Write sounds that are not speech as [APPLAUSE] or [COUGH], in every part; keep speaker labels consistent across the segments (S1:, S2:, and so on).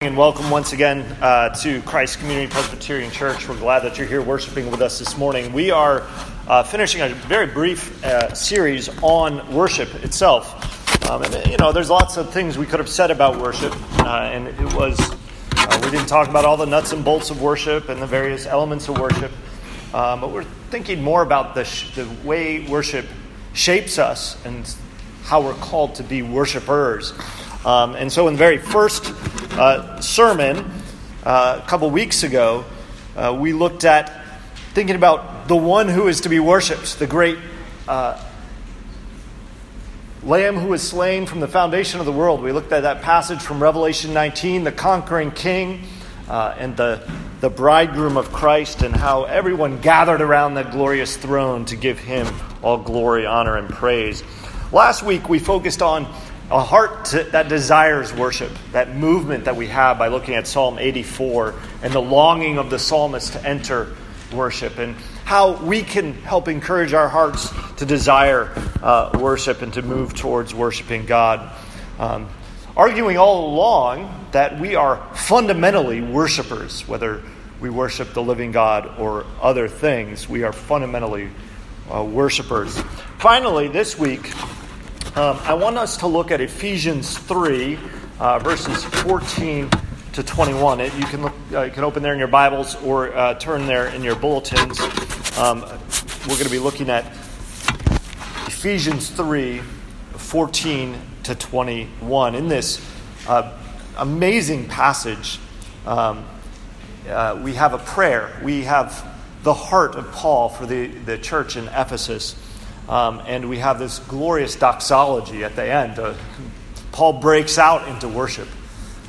S1: And welcome once again uh, to Christ Community Presbyterian Church. We're glad that you're here worshiping with us this morning. We are uh, finishing a very brief uh, series on worship itself. Um, and, you know, there's lots of things we could have said about worship, uh, and it was, uh, we didn't talk about all the nuts and bolts of worship and the various elements of worship, um, but we're thinking more about the, sh- the way worship shapes us and how we're called to be worshipers. Um, and so, in the very first uh, sermon uh, a couple weeks ago, uh, we looked at thinking about the one who is to be worshipped, the great uh, Lamb who was slain from the foundation of the world. We looked at that passage from Revelation 19, the conquering king uh, and the, the bridegroom of Christ, and how everyone gathered around that glorious throne to give him all glory, honor, and praise. Last week, we focused on a heart to, that desires worship, that movement that we have by looking at Psalm 84 and the longing of the psalmist to enter worship, and how we can help encourage our hearts to desire uh, worship and to move towards worshiping God. Um, arguing all along that we are fundamentally worshipers, whether we worship the living God or other things, we are fundamentally uh, worshipers. Finally, this week, um, I want us to look at Ephesians 3, uh, verses 14 to 21. It, you, can look, uh, you can open there in your Bibles or uh, turn there in your bulletins. Um, we're going to be looking at Ephesians 3, 14 to 21. In this uh, amazing passage, um, uh, we have a prayer. We have the heart of Paul for the, the church in Ephesus. Um, and we have this glorious doxology at the end. Uh, Paul breaks out into worship.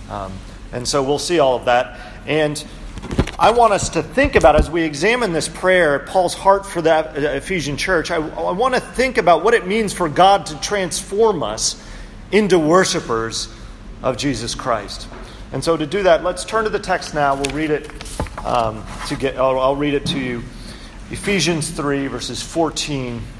S1: Um, and so we'll see all of that. And I want us to think about, as we examine this prayer, Paul's heart for the Ephesian church, I, I want to think about what it means for God to transform us into worshipers of Jesus Christ. And so to do that, let's turn to the text now. We'll read it um, to get, I'll, I'll read it to you. Ephesians 3, verses 14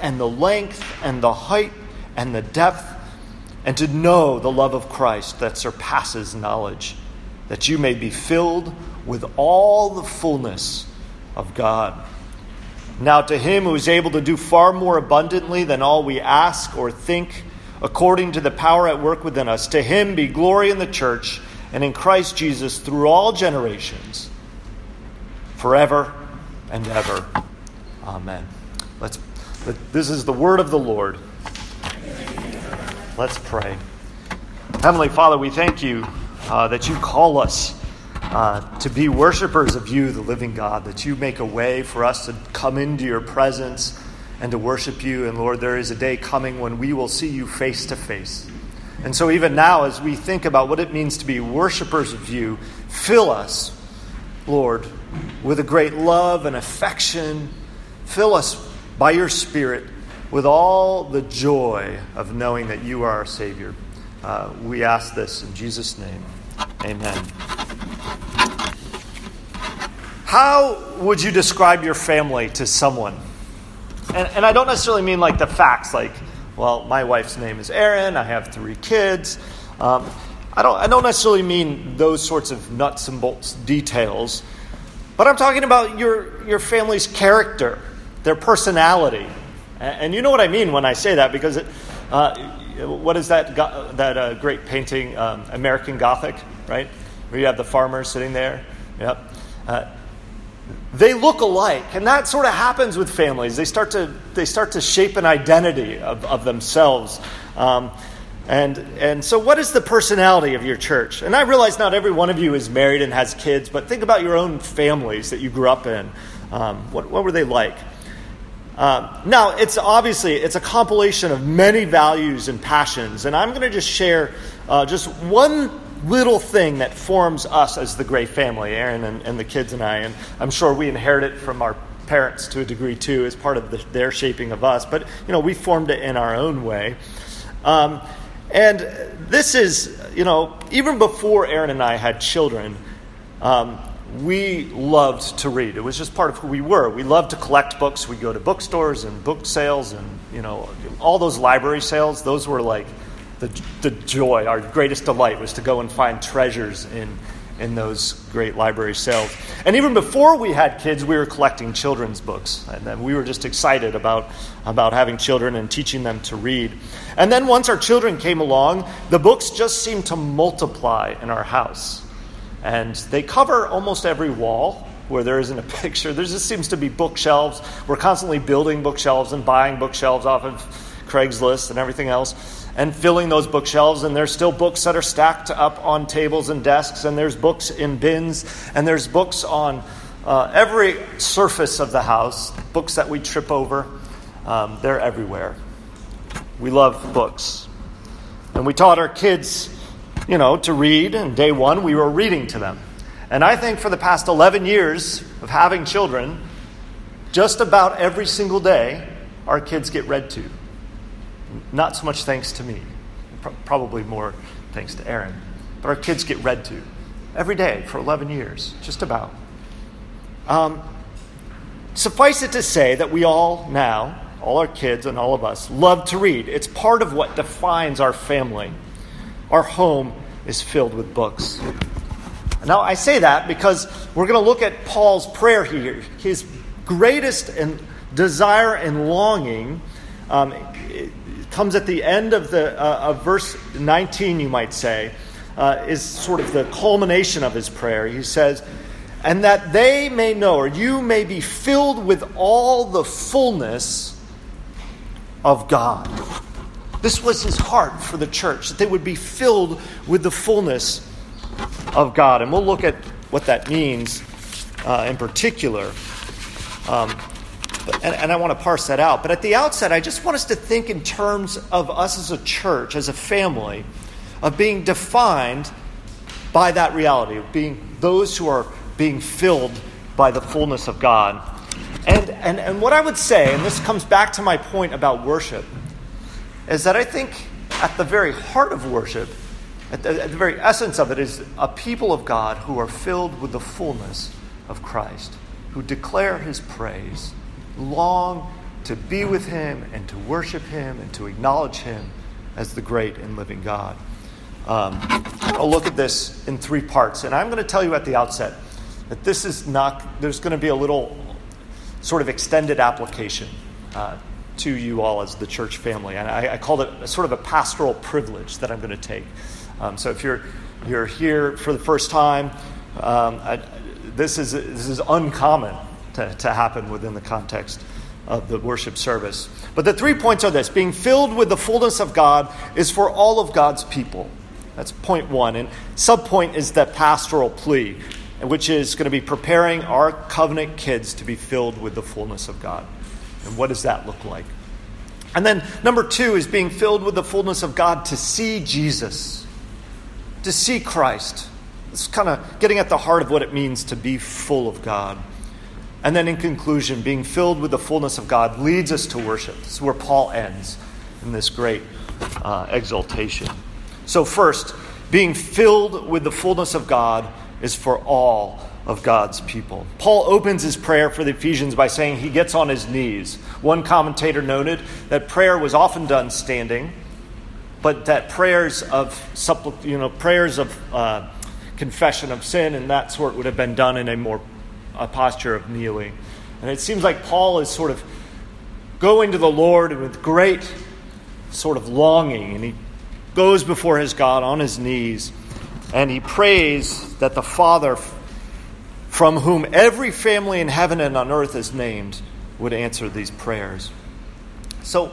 S1: and the length and the height and the depth, and to know the love of Christ that surpasses knowledge, that you may be filled with all the fullness of God. Now, to him who is able to do far more abundantly than all we ask or think, according to the power at work within us, to him be glory in the church and in Christ Jesus through all generations, forever and ever. Amen. This is the word of the Lord. Let's pray. Heavenly Father, we thank you uh, that you call us uh, to be worshipers of you, the living God, that you make a way for us to come into your presence and to worship you. And Lord, there is a day coming when we will see you face to face. And so, even now, as we think about what it means to be worshipers of you, fill us, Lord, with a great love and affection. Fill us by your Spirit with all the joy of knowing that you are our Savior. Uh, we ask this in Jesus' name. Amen. How would you describe your family to someone? And, and I don't necessarily mean like the facts, like, well, my wife's name is Erin, I have three kids. Um, I, don't, I don't necessarily mean those sorts of nuts and bolts details, but I'm talking about your, your family's character their personality. And you know what I mean when I say that because it, uh, what is that, that uh, great painting, um, American Gothic, right? Where you have the farmers sitting there. Yep. Uh, they look alike, and that sort of happens with families. They start to, they start to shape an identity of, of themselves. Um, and, and so, what is the personality of your church? And I realize not every one of you is married and has kids, but think about your own families that you grew up in. Um, what, what were they like? Um, now, it's obviously it's a compilation of many values and passions, and I'm going to just share uh, just one little thing that forms us as the Gray family, Erin and, and, the kids and I. And I'm sure we inherit it from our parents to a degree too, as part of the, their shaping of us. But you know, we formed it in our own way. Um, and this is, you know, even before Erin and I had children, um, we loved to read. It was just part of who we were. We loved to collect books. We'd go to bookstores and book sales and, you know, all those library sales. Those were like the, the joy, our greatest delight was to go and find treasures in, in those great library sales. And even before we had kids, we were collecting children's books. And then we were just excited about, about having children and teaching them to read. And then once our children came along, the books just seemed to multiply in our house. And they cover almost every wall where there isn't a [LAUGHS] picture. There just seems to be bookshelves. We're constantly building bookshelves and buying bookshelves off of Craigslist and everything else and filling those bookshelves. And there's still books that are stacked up on tables and desks, and there's books in bins, and there's books on uh, every surface of the house, books that we trip over. Um, they're everywhere. We love books. And we taught our kids, you know, to read, and day one we were reading to them. And I think for the past 11 years of having children, just about every single day, our kids get read to. Not so much thanks to me, probably more thanks to Erin. But our kids get read to every day for 11 years, just about. Um, suffice it to say that we all now, all our kids and all of us, love to read. It's part of what defines our family. Our home is filled with books. Now, I say that because we're going to look at Paul's prayer here. His greatest and desire and longing um, comes at the end of, the, uh, of verse 19, you might say, uh, is sort of the culmination of his prayer. He says, And that they may know, or you may be filled with all the fullness of God. This was his heart for the church, that they would be filled with the fullness of God. And we'll look at what that means uh, in particular. Um, and, and I want to parse that out. But at the outset, I just want us to think in terms of us as a church, as a family, of being defined by that reality, of being those who are being filled by the fullness of God. And, and, and what I would say, and this comes back to my point about worship, is that I think at the very heart of worship, at the, at the very essence of it, is a people of God who are filled with the fullness of Christ, who declare his praise long to be with Him and to worship Him and to acknowledge Him as the great and living God. Um, I'll look at this in three parts, and I'm going to tell you at the outset that this is not, there's going to be a little sort of extended application uh, to you all as the church family. And I, I called it a, sort of a pastoral privilege that I'm going to take. Um, so if you're, you're here for the first time, um, I, this, is, this is uncommon to, to happen within the context of the worship service. But the three points are this being filled with the fullness of God is for all of God's people. That's point one. And subpoint is the pastoral plea, which is going to be preparing our covenant kids to be filled with the fullness of God. And what does that look like? And then number two is being filled with the fullness of God to see Jesus, to see Christ. It's kind of getting at the heart of what it means to be full of God. And then in conclusion, being filled with the fullness of God leads us to worship. This is where Paul ends in this great uh, exaltation. So, first, being filled with the fullness of God is for all of God's people. Paul opens his prayer for the Ephesians by saying he gets on his knees. One commentator noted that prayer was often done standing, but that prayers of you know prayers of uh, confession of sin and that sort would have been done in a more a posture of kneeling. And it seems like Paul is sort of going to the Lord with great sort of longing, and he goes before his God on his knees, and he prays that the Father, from whom every family in heaven and on earth is named, would answer these prayers. So,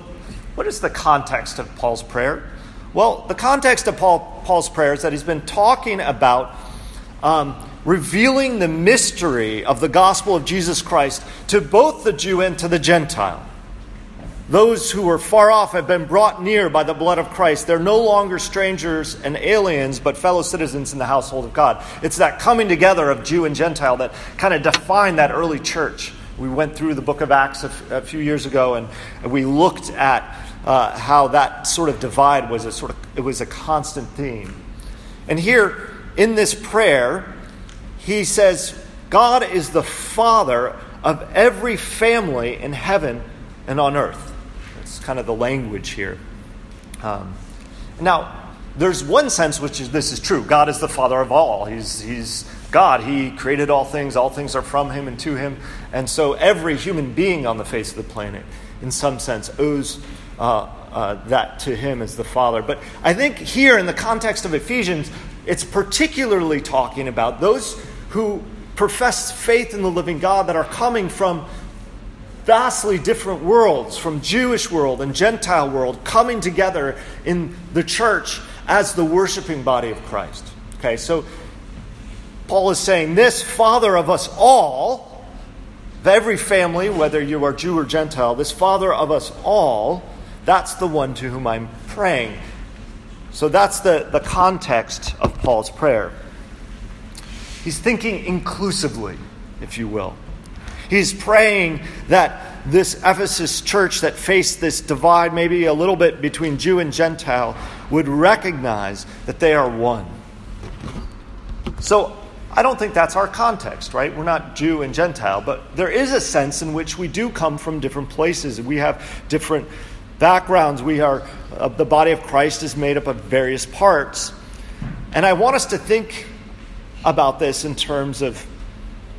S1: what is the context of Paul's prayer? Well, the context of Paul, Paul's prayer is that he's been talking about um, revealing the mystery of the gospel of Jesus Christ to both the Jew and to the Gentile. Those who were far off have been brought near by the blood of Christ. They're no longer strangers and aliens, but fellow citizens in the household of God. It's that coming together of Jew and Gentile that kind of defined that early church. We went through the book of Acts a, f- a few years ago, and, we looked at uh, how that sort of divide was a sort of it was a constant theme. And here in this prayer, he says, God is the Father of every family in heaven and on earth kind of the language here. Um, now, there's one sense which is this is true. God is the Father of all. He's, he's God. He created all things. All things are from Him and to Him. And so every human being on the face of the planet, in some sense, owes uh, uh, that to Him as the Father. But I think here, in the context of Ephesians, it's particularly talking about those who profess faith in the living God that are coming from vastly different worlds from Jewish world and Gentile world coming together in the church as the worshiping body of Christ. Okay, so Paul is saying this Father of us all, of every family, whether you are Jew or Gentile, this Father of us all, that's the one to whom I'm praying. So that's the, the context of Paul's prayer. He's thinking inclusively, if you will. He's praying that this Ephesus church that faced this divide, maybe a little bit between Jew and Gentile, would recognize that they are one. So I don't think that's our context, right? We're not Jew and Gentile, but there is a sense in which we do come from different places. We have different backgrounds. We are, uh, the body of Christ is made up of various parts. And I want us to think about this in terms of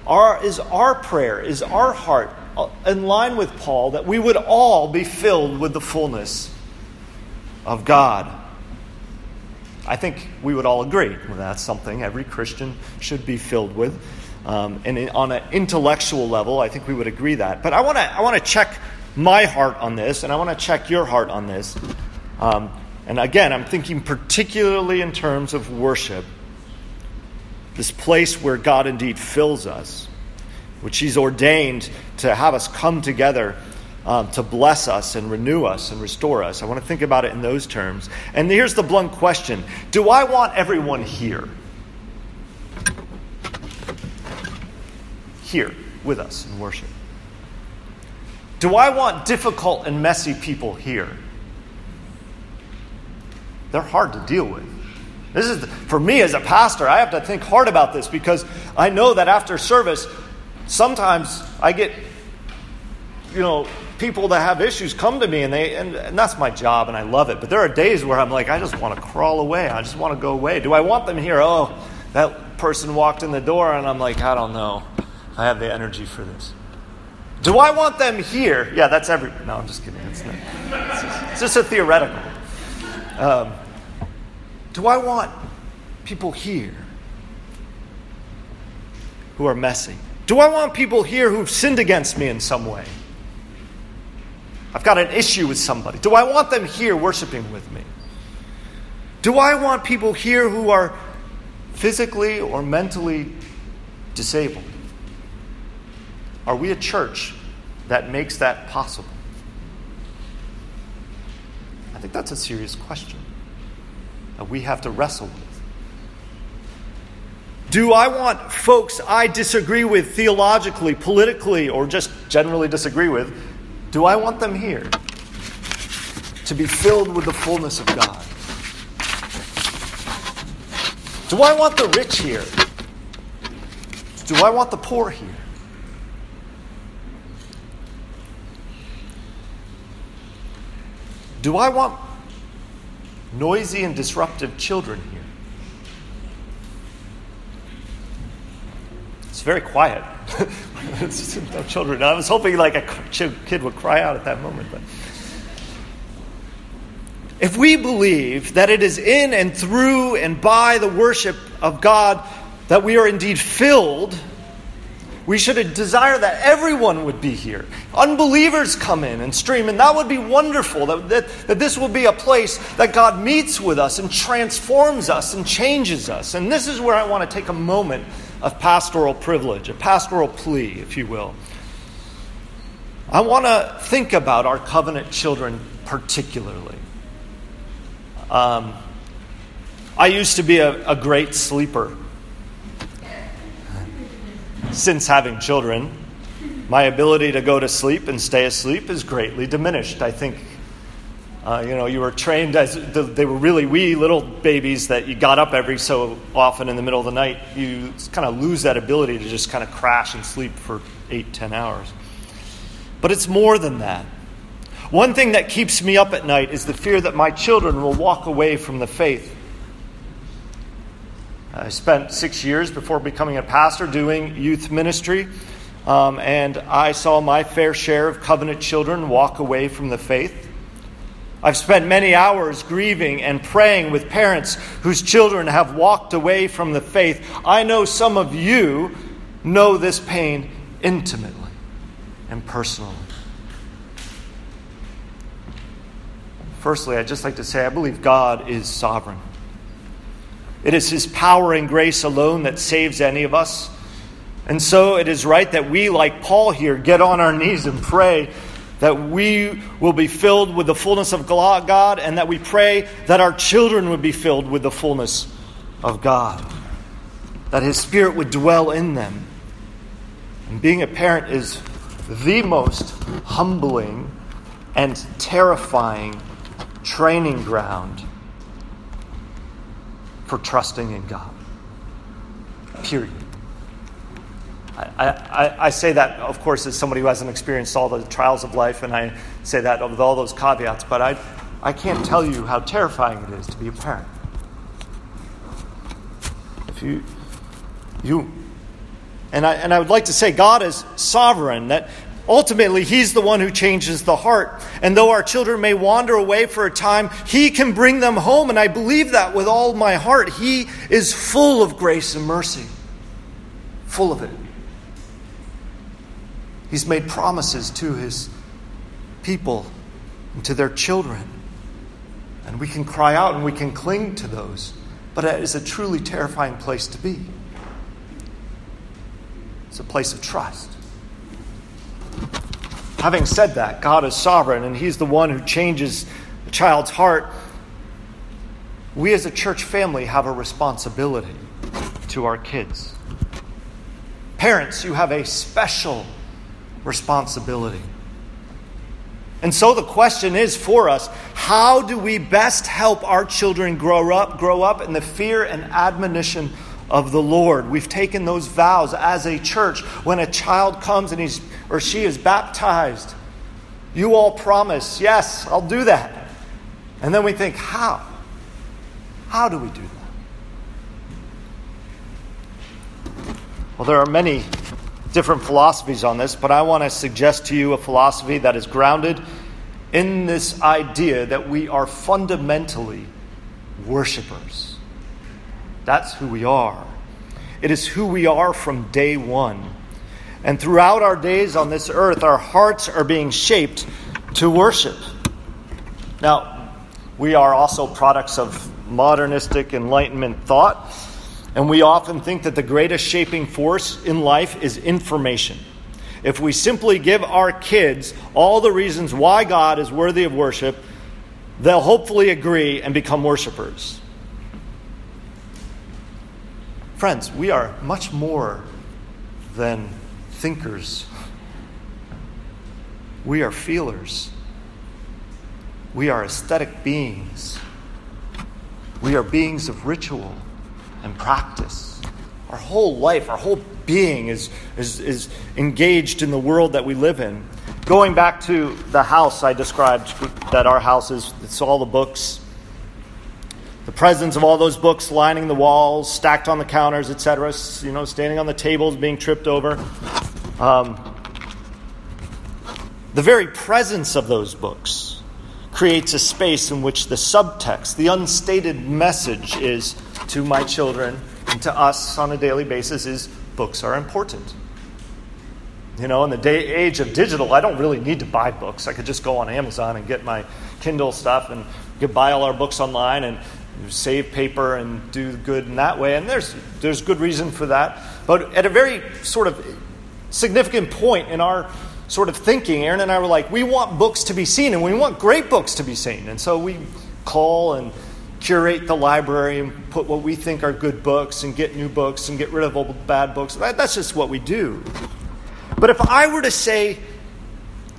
S1: our, is our prayer, is our heart uh, in line with Paul that we would all be filled with the fullness of God? I think we would all agree well, that's something every Christian should be filled with. Um, and on an intellectual level, I think we would agree that. But I want to I want to check my heart on this, and I want to check your heart on this. Um, and again, I'm thinking particularly in terms of worship this place where God indeed fills us, which He's ordained to have us come together um, to bless us and renew us and restore us. I want to think about it in those terms. And here's the blunt question Do I want everyone here? Here with us in worship? Do I want difficult and messy people here? They're hard to deal with. This is, for me as a pastor, I have to think hard about this because I know that after service, sometimes I get, you know, people that have issues come to me and they, and, and that's my job and I love it. But there are days where I'm like, I just want to crawl away. I just want to go away. Do I want them here? Oh, that person walked in the door and I'm like, I don't know. I have the energy for this. Do I want them here? Yeah, that's every. No, I'm just kidding. It's, not, it's, just, it's just a theoretical. Um, do I want people here who are messy? Do I want people here who've sinned against me in some way? I've got an issue with somebody. Do I want them here worshiping with me? Do I want people here who are physically or mentally disabled? Are we a church that makes that possible? I think that's a serious question that we have to wrestle with. Do I want folks I disagree with theologically, politically, or just generally disagree with? Do I want them here to be filled with the fullness of God? Do I want the rich here? Do I want the poor here? Do I want noisy and disruptive children here. It's very quiet. [LAUGHS] no children. I was hoping like a kid would cry out at that moment, but if we believe that it is in and through and by the worship of God that we are indeed filled we should desire that everyone would be here. Unbelievers come in and stream, and that would be wonderful. That, that, that this will be a place that God meets with us and transforms us and changes us. And this is where I want to take a moment of pastoral privilege, a pastoral plea, if you will. I want to think about our covenant children particularly. Um, I used to be a, a great sleeper. Since having children, my ability to go to sleep and stay asleep is greatly diminished. I think, uh, you know, you were trained as they were really wee little babies that you got up every so often in the middle of the night. You kind of lose that ability to just kind of crash and sleep for eight, ten hours. But it's more than that. One thing that keeps me up at night is the fear that my children will walk away from the faith. I spent six years before becoming a pastor doing youth ministry. Um, and I saw my fair share of covenant children walk away from the faith. I've spent many hours grieving and praying with parents whose children have walked away from the faith. I know some of you know this pain intimately and personally. Firstly, I'd just like to say I believe God is sovereign. It is His power and grace alone that saves any of us. And so it is right that we, like Paul here, get on our knees and pray that we will be filled with the fullness of God and that we pray that our children would be filled with the fullness of God, that His Spirit would dwell in them. And being a parent is the most humbling and terrifying training ground for trusting in God. Period. I, I, I, say that, of course, as somebody who hasn't experienced all the trials of life, and I say that with all those caveats, but I, I can't tell you how terrifying it is to be a parent. If you, you, and I, and I would like to say God is sovereign, that ultimately He's the one who changes the heart. And though our children may wander away for a time, He can bring them home, and I believe that with all my heart. He is full of grace and mercy, full of it. He's made promises to his people and to their children. And we can cry out and we can cling to those. But it is a truly terrifying place to be. It's a place of trust. Having said that, God is sovereign and He's the one who changes a child's heart. We as a church family have a responsibility to our kids. Parents, you have a special responsibility. And so the question is for us how do we best help our children grow up, grow up in the fear and admonition of the Lord? We've taken those vows as a church. When a child comes and he's or she is baptized, you all promise, yes, I'll do that. And then we think, how? How do we do that? Well, there are many different philosophies on this, but I want to suggest to you a philosophy that is grounded in this idea that we are fundamentally worshipers. That's who we are. It is who we are from day one. And throughout our days on this earth, our hearts are being shaped to worship. Now, we are also products of modernistic Enlightenment thought. And we often think that the greatest shaping force in life is information. If we simply give our kids all the reasons why God is worthy of worship, they'll hopefully agree and become worshipers. Friends, we are much more than thinkers. We are feelers. We are aesthetic beings. We are beings of ritual and practice. Our whole life, our whole being is, is, is engaged in the world that we live in. Going back to the house I described, that our house is, it's all the books. The presence of all those books lining the walls, stacked on the counters, etc., you know, standing on the tables, being tripped over. Um, the very presence of those books creates a space in which the subtext, the unstated message, is to my children and to us on a daily basis is books are important. You know, in the day, age of digital, I don't really need to buy books. I could just go on Amazon and get my Kindle stuff and get buy all our books online and save paper and do good in that way. And there's there's good reason for that. But at a very sort of significant point in our sort of thinking, Erin and I were like, we want books to be seen and we want great books to be seen. And so we call and curate the library and put what we think are good books and get new books and get rid of old bad books. That's just what we do. But if I were to say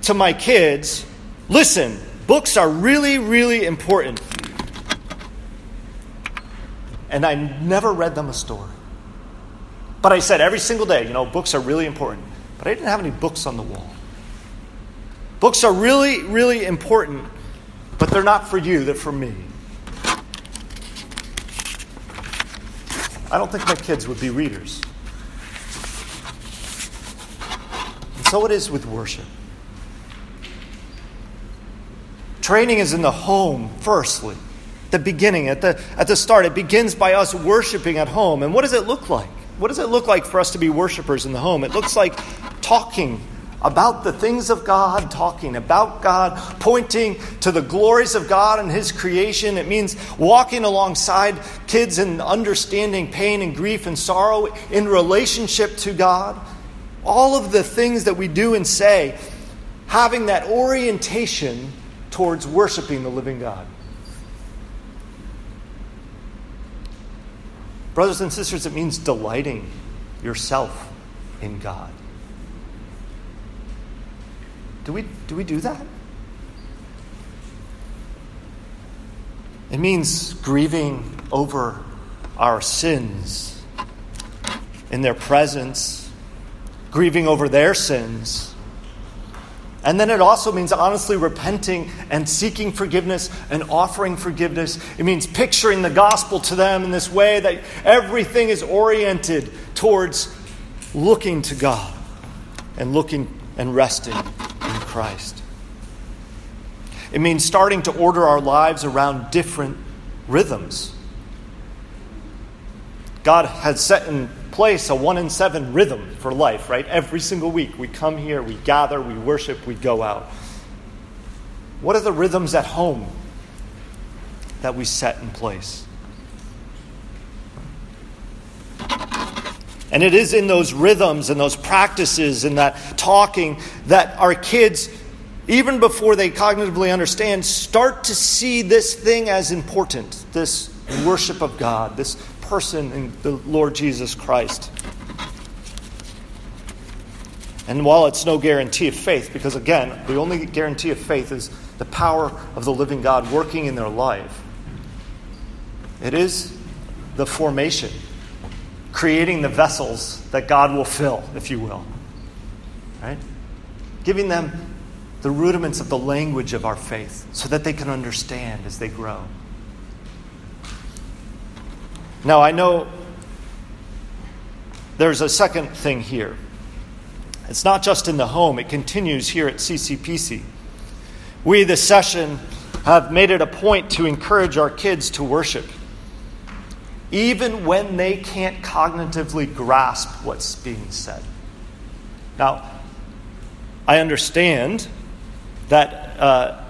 S1: to my kids, listen, books are really, really important. And I never read them a story. But I said every single day, you know, books are really important. But I didn't have any books on the wall. Books are really, really important, but they're not for you, they're for me. I don't think my kids would be readers. And so it is with worship. Training is in the home, firstly, the beginning, at the, at the start. It begins by us worshiping at home. And what does it look like? What does it look like for us to be worshipers in the home? It looks like talking about the things of God, talking about God, pointing to the glories of God and His creation. It means walking alongside kids and understanding pain and grief and sorrow in relationship to God. All of the things that we do and say, having that orientation towards worshiping the living God. Brothers and sisters, it means delighting yourself in God. Do we do, we do that? It means grieving over our sins in their presence, grieving over their sins, and then it also means honestly repenting and seeking forgiveness and offering forgiveness. It means picturing the gospel to them in this way that everything is oriented towards looking to God and looking and resting in Christ. It means starting to order our lives around different rhythms. God has set in place a one in seven rhythm for life, right? Every single week we come here, we gather, we worship, we go out. What are the rhythms at home that we set in place? And it is in those rhythms and those practices and that talking that our kids, even before they cognitively understand, start to see this thing as important this worship of God, this person in the Lord Jesus Christ. And while it's no guarantee of faith, because again, the only guarantee of faith is the power of the living God working in their life, it is the formation, creating the vessels that God will fill, if you will. Right? Giving them the rudiments of the language of our faith so that they can understand as they grow. Now, I know there's a second thing here. It's not just in the home, it continues here at CCPC. We, this session, have made it a point to encourage our kids to worship, even when they can't cognitively grasp what's being said. Now, I understand that, uh,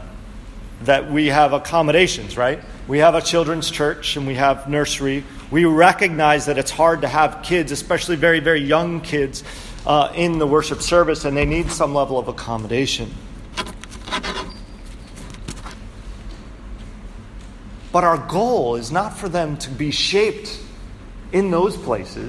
S1: that we have accommodations, right? We have a children's church and we have nursery we recognize that it's hard to have kids, especially very, very young kids, uh, in the worship service, and they need some level of accommodation. But our goal is not for them to be shaped in those places,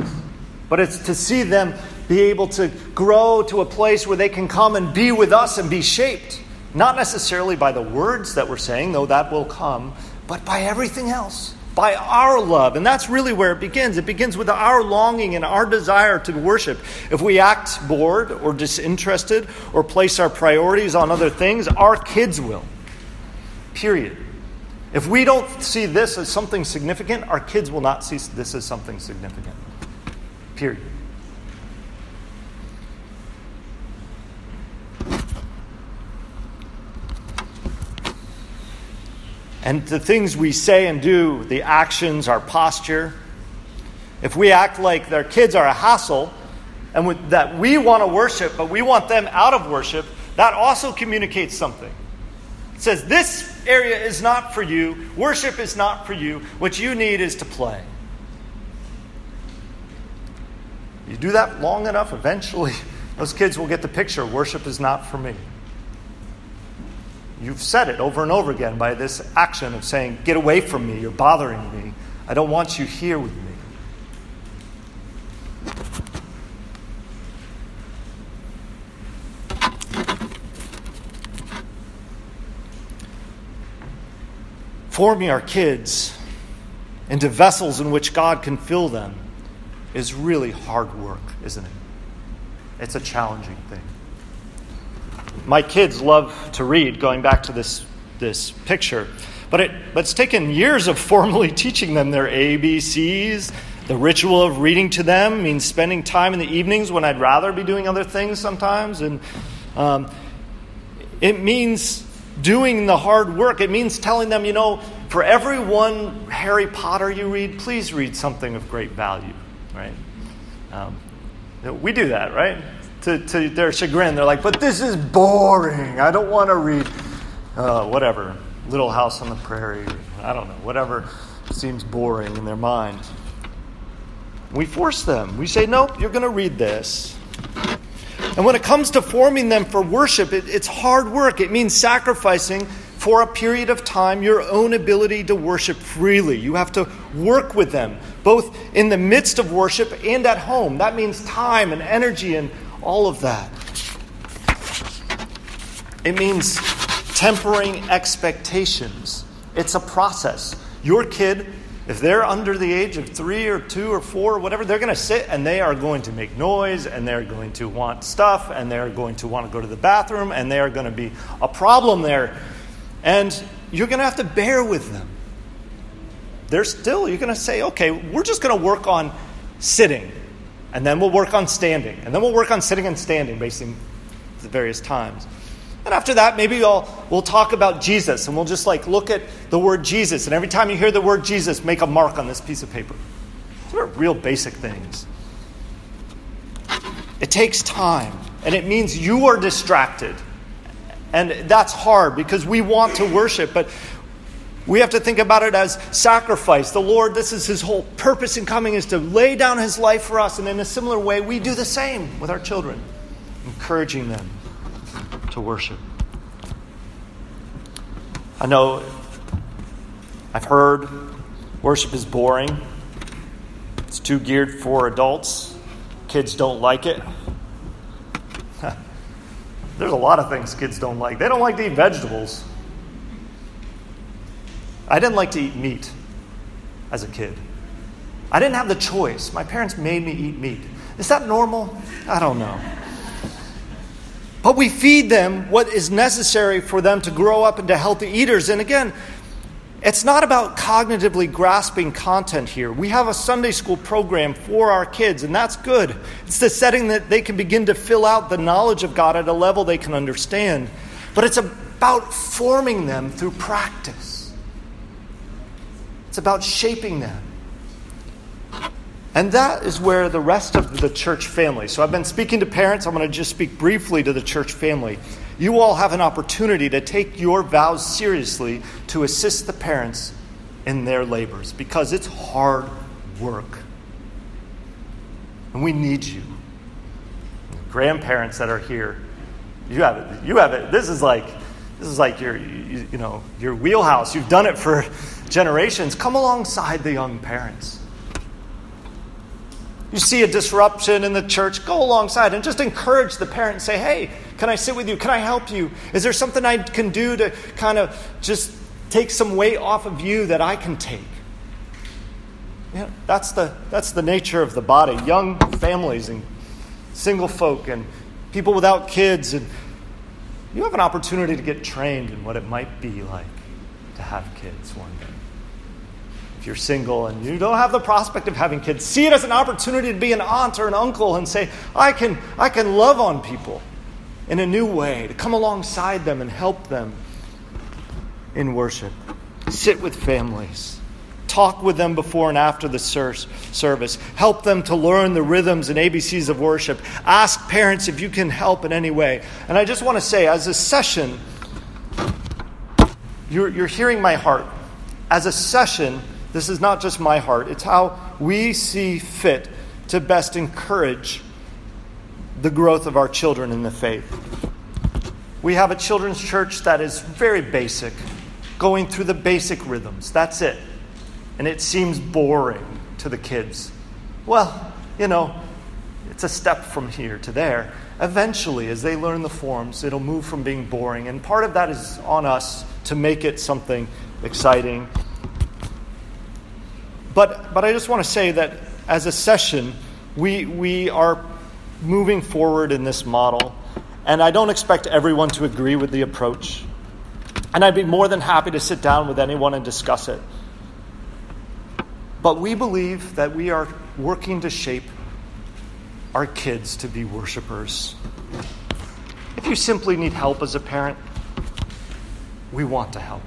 S1: but it's to see them be able to grow to a place where they can come and be with us and be shaped. Not necessarily by the words that we're saying, though that will come, but by everything else by our love. And that's really where it begins. It begins with our longing and our desire to worship. If we act bored or disinterested or place our priorities on other things, our kids will. Period. If we don't see this as something significant, our kids will not see this as something significant. Period. And the things we say and do, the actions, our posture, if we act like their kids are a hassle and that we want to worship, but we want them out of worship, that also communicates something. It says, This area is not for you, worship is not for you, what you need is to play. You do that long enough, eventually [LAUGHS] those kids will get the picture worship is not for me. You've said it over and over again by this action of saying, Get away from me, you're bothering me. I don't want you here with me. Forming our kids into vessels in which God can fill them is really hard work, isn't it? It's a challenging thing. My kids love to read, going back to this, this picture, but, it, but it's taken years of formally [LAUGHS] teaching them their ABCs. The ritual of reading to them means spending time in the evenings when I'd rather be doing other things sometimes. And um, it means doing the hard work. It means telling them, you know, for every one Harry Potter you read, please read something of great value, right? Um, we do that, right? To, to their chagrin, they're like, but this is boring. I don't want to read uh, whatever, Little House on the Prairie. I don't know, whatever seems boring in their mind. We force them. We say, nope, you're going to read this. And when it comes to forming them for worship, it, it's hard work. It means sacrificing for a period of time your own ability to worship freely. You have to work with them, both in the midst of worship and at home. That means time and energy and all of that. It means tempering expectations. It's a process. Your kid if they're under the age of three or two or four or whatever, they're going to sit and they are going to make noise and they're going to want stuff and they're going to want to go to the bathroom and they are going to be a problem there. And you're going to have to bear with them. They're still, you're going to say, okay, we're just going to work on sitting and then we'll work on standing and then we'll work on sitting and standing basically the various times. And after that, maybe we'll, we'll talk about Jesus and we'll just like look at the word Jesus. And every time you hear the word Jesus, make a mark on this piece of paper. These are real basic things. It takes time, and it means you are distracted. And that's hard because we want to worship, but we have to think about it as sacrifice. The Lord, this is his whole purpose in coming, is to lay down his life for us. And in a similar way, we do the same with our children, encouraging them to worship. I know I've heard worship is boring, it's too geared for adults, kids don't like it. [LAUGHS] There's a lot of things kids don't like. They don't like to eat vegetables. I didn't like to eat meat as a kid. I didn't have the choice. My parents made me eat meat. Is that normal? I don't know. But we feed them what is necessary for them to grow up into healthy eaters. And again, it's not about cognitively grasping content here. We have a Sunday school program for our kids, and that's good. It's the setting that they can begin to fill out the knowledge of God at a level they can understand. But it's about forming them through practice, it's about shaping them. And that is where the rest of the church family. So I've been speaking to parents. I'm going to just speak briefly to the church family. You all have an opportunity to take your vows seriously to assist the parents in their labors because it's hard work. And we need you. Grandparents that are here, you have it. You have it. This is like this is like your you, you know, your wheelhouse. You've done it for generations. Come alongside the young parents you see a disruption in the church, go alongside and just encourage the parent say, hey, can I sit with you? Can I help you? Is there something I can do to kind of just take some weight off of you that I can take? Yeah, that's the, that's the nature of the body. Young families and single folk and people without kids. And you have an opportunity to get trained in what it might be like to have kids one day you're single and you don't have the prospect of having kids, see it as an opportunity to be an aunt or an uncle and say, I can, I can love on people in a new way, to come alongside them and help them in worship. Sit with families. Talk with them before and after the service. Help them to learn the rhythms and ABCs of worship. Ask parents if you can help in any way. And I just want to say, as a session, you're, you're hearing my heart. As a session, this is not just my heart, it's how we see fit to best encourage the growth of our children in the faith. We have a children's church that is very basic, going through the basic rhythms. That's it. And it seems boring to the kids. Well, you know, it's a step from here to there. Eventually, as they learn the forms, it'll move from being boring. And part of that is on us to make it something exciting. But, but I just want to say that as a session, we, we are moving forward in this model. And I don't expect everyone to agree with the approach. And I'd be more than happy to sit down with anyone and discuss it. But we believe that we are working to shape our kids to be worshipers. If you simply need help as a parent, we want to help.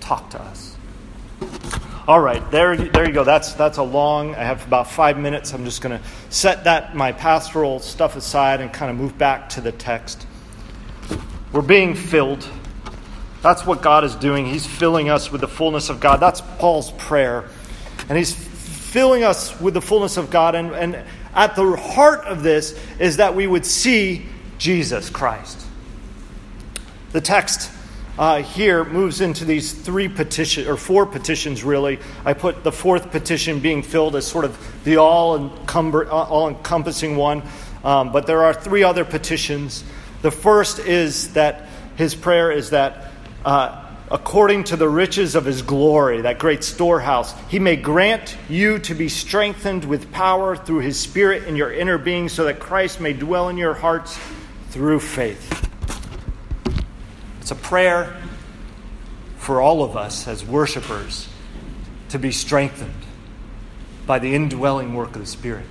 S1: Talk to us. All right, there, there you go. That's, that's a long, I have about five minutes. I'm just going to set that, my pastoral stuff aside and kind of move back to the text. We're being filled. That's what God is doing. He's filling us with the fullness of God. That's Paul's prayer. And he's filling us with the fullness of God. And, and at the heart of this is that we would see Jesus Christ. The text uh, here moves into these three petitions, or four petitions really. I put the fourth petition being filled as sort of the all encompassing one. Um, but there are three other petitions. The first is that his prayer is that uh, according to the riches of his glory, that great storehouse, he may grant you to be strengthened with power through his Spirit in your inner being, so that Christ may dwell in your hearts through faith. It's a prayer for all of us as worshipers to be strengthened by the indwelling work of the Spirit.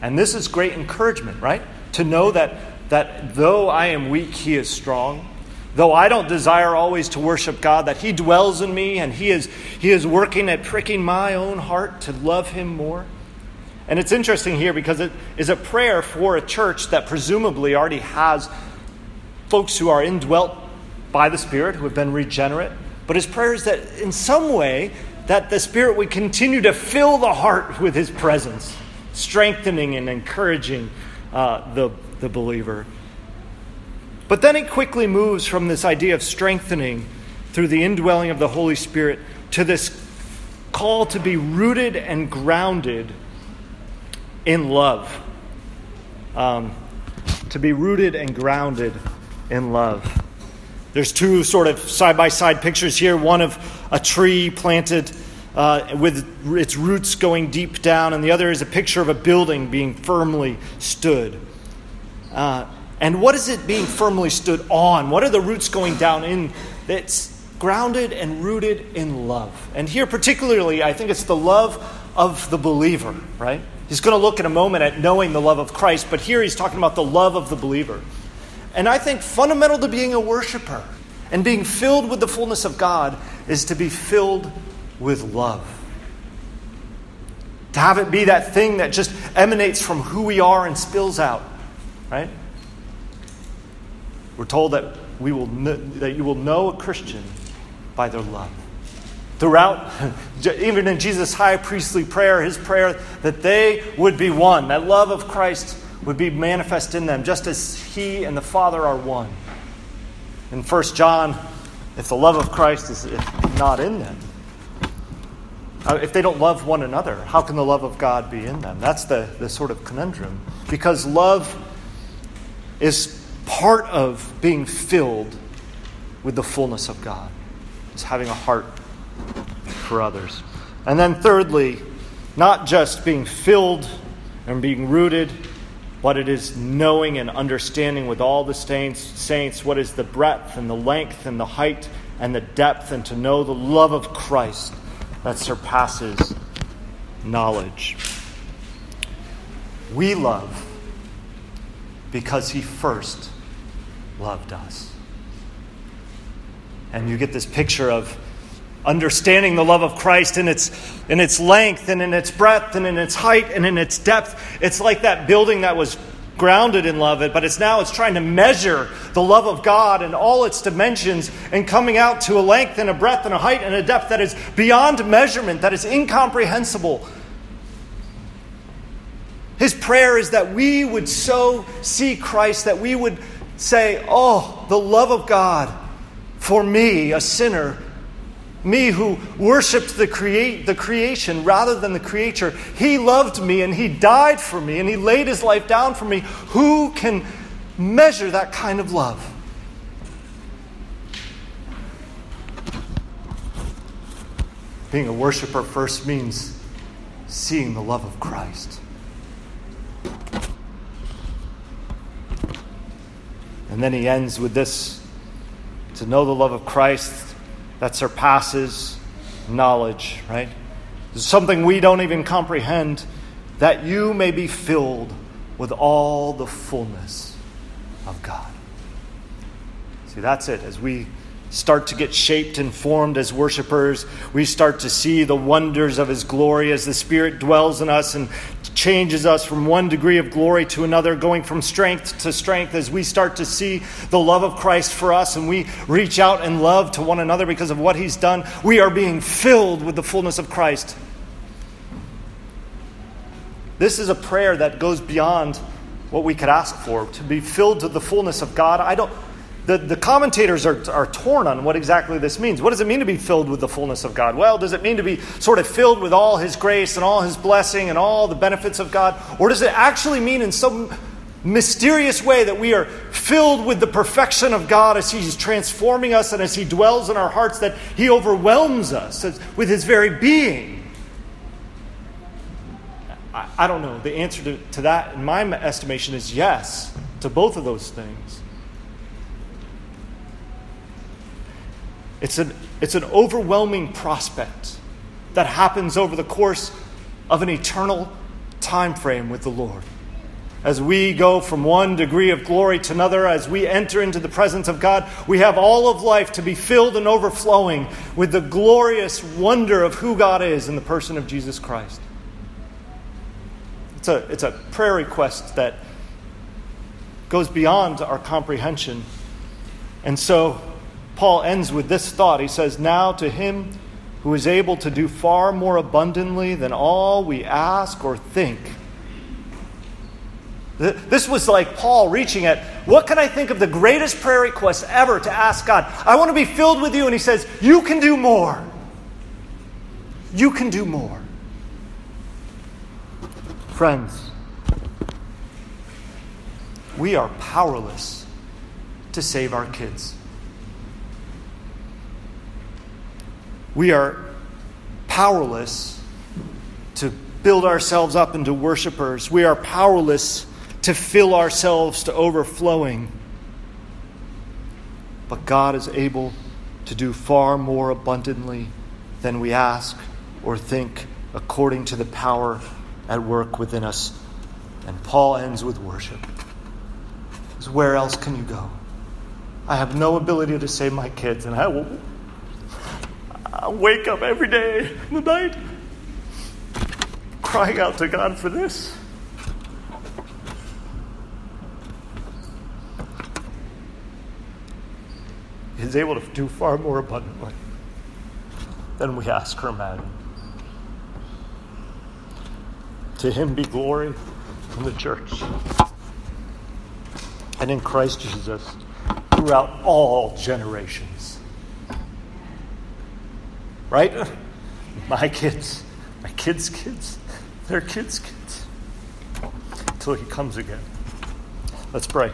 S1: And this is great encouragement, right? To know that, that though I am weak, He is strong. Though I don't desire always to worship God, that He dwells in me and He is, he is working at pricking my own heart to love Him more. And it's interesting here because it is a prayer for a church that presumably already has folks who are indwelt by the Spirit, who have been regenerate. But his prayer is that in some way, that the Spirit would continue to fill the heart with his presence, strengthening and encouraging uh, the, the believer. But then he quickly moves from this idea of strengthening through the indwelling of the Holy Spirit to this call to be rooted and grounded in love. Um, to be rooted and grounded in love. There's two sort of side by side pictures here one of a tree planted uh, with its roots going deep down, and the other is a picture of a building being firmly stood. Uh, and what is it being firmly stood on? What are the roots going down in? It's grounded and rooted in love. And here, particularly, I think it's the love of the believer, right? He's going to look in a moment at knowing the love of Christ, but here he's talking about the love of the believer. And I think fundamental to being a worshiper and being filled with the fullness of God is to be filled with love. To have it be that thing that just emanates from who we are and spills out, right? We're told that we will that you will know a Christian by their love. Throughout, [LAUGHS] even in Jesus' high priestly prayer, his prayer that they would be one, that love of Christ would be manifest in them, just as He and the Father are one. In 1 John, if the love of Christ is not in them, uh, if they don't love one another, how can the love of God be in them? That's the, the sort of conundrum. Because love is part of being filled with the fullness of God, is having a heart for others. And then, thirdly, not just being filled and being rooted but it is knowing and understanding with all the saints, what is the breadth and the length and the height and the depth, and to know the love of Christ that surpasses knowledge. We love because he first loved us. And you get this picture of understanding the love of Christ in its, in its length and in its breadth and in its height and in its depth. It's like that building that was grounded in love, but it's now it's trying to measure the love of God and all its dimensions and coming out to a length and a breadth and a height and a depth that is beyond measurement, that is incomprehensible. His prayer is that we would so see Christ, that we would say, Oh, the love of God for me, a sinner, me who worshiped the, create, the creation rather than the creator. He loved me and He died for me and He laid His life down for me. Who can measure that kind of love? Being a worshiper first means seeing the love of Christ. And then he ends with this to know the love of Christ that surpasses knowledge, right? Something we don't even comprehend, that you may be filled with all the fullness of God. See, that's it. As we start to get shaped and formed as worshipers. We start to see the wonders of His glory as the Spirit dwells in us and changes us from one degree of glory to another, going from strength to strength as we start to see the love of Christ for us and we reach out and love to one another because of what He's done. We are being filled with the fullness of Christ. This is a prayer that goes beyond what we could ask for to be filled to the fullness of God. I don't the, the commentators are, are torn on what exactly this means. What does it mean to be filled with the fullness of God? Well, does it mean to be sort of filled with all His grace and all His blessing and all the benefits of God? Or does it actually mean in some mysterious way that we are filled with the perfection of God as He's transforming us and as He dwells in our hearts, that He overwhelms us with His very being? I, I don't know. The answer to, to that, in my estimation, is yes to both of those things. It's an, it's an overwhelming prospect that happens over the course of an eternal time frame with the Lord. As we go from one degree of glory to another, as we enter into the presence of God, we have all of life to be filled and overflowing with the glorious wonder of who God is in the person of Jesus Christ. It's a, it's a prayer request that goes beyond our comprehension. And so, Paul ends with this thought. He says, Now to him who is able to do far more abundantly than all we ask or think. This was like Paul reaching at what can I think of the greatest prayer request ever to ask God? I want to be filled with you. And he says, You can do more. You can do more. Friends, we are powerless to save our kids. We are powerless to build ourselves up into worshipers. We are powerless to fill ourselves to overflowing. But God is able to do far more abundantly than we ask or think according to the power at work within us. And Paul ends with worship. Where else can you go? I have no ability to save my kids, and I will I wake up every day in the night crying out to God for this. He's able to do far more abundantly than we ask or imagine. To him be glory in the church and in Christ Jesus throughout all generations right? [LAUGHS] My kids, my kids' kids, their kids' kids, until he comes again. Let's pray.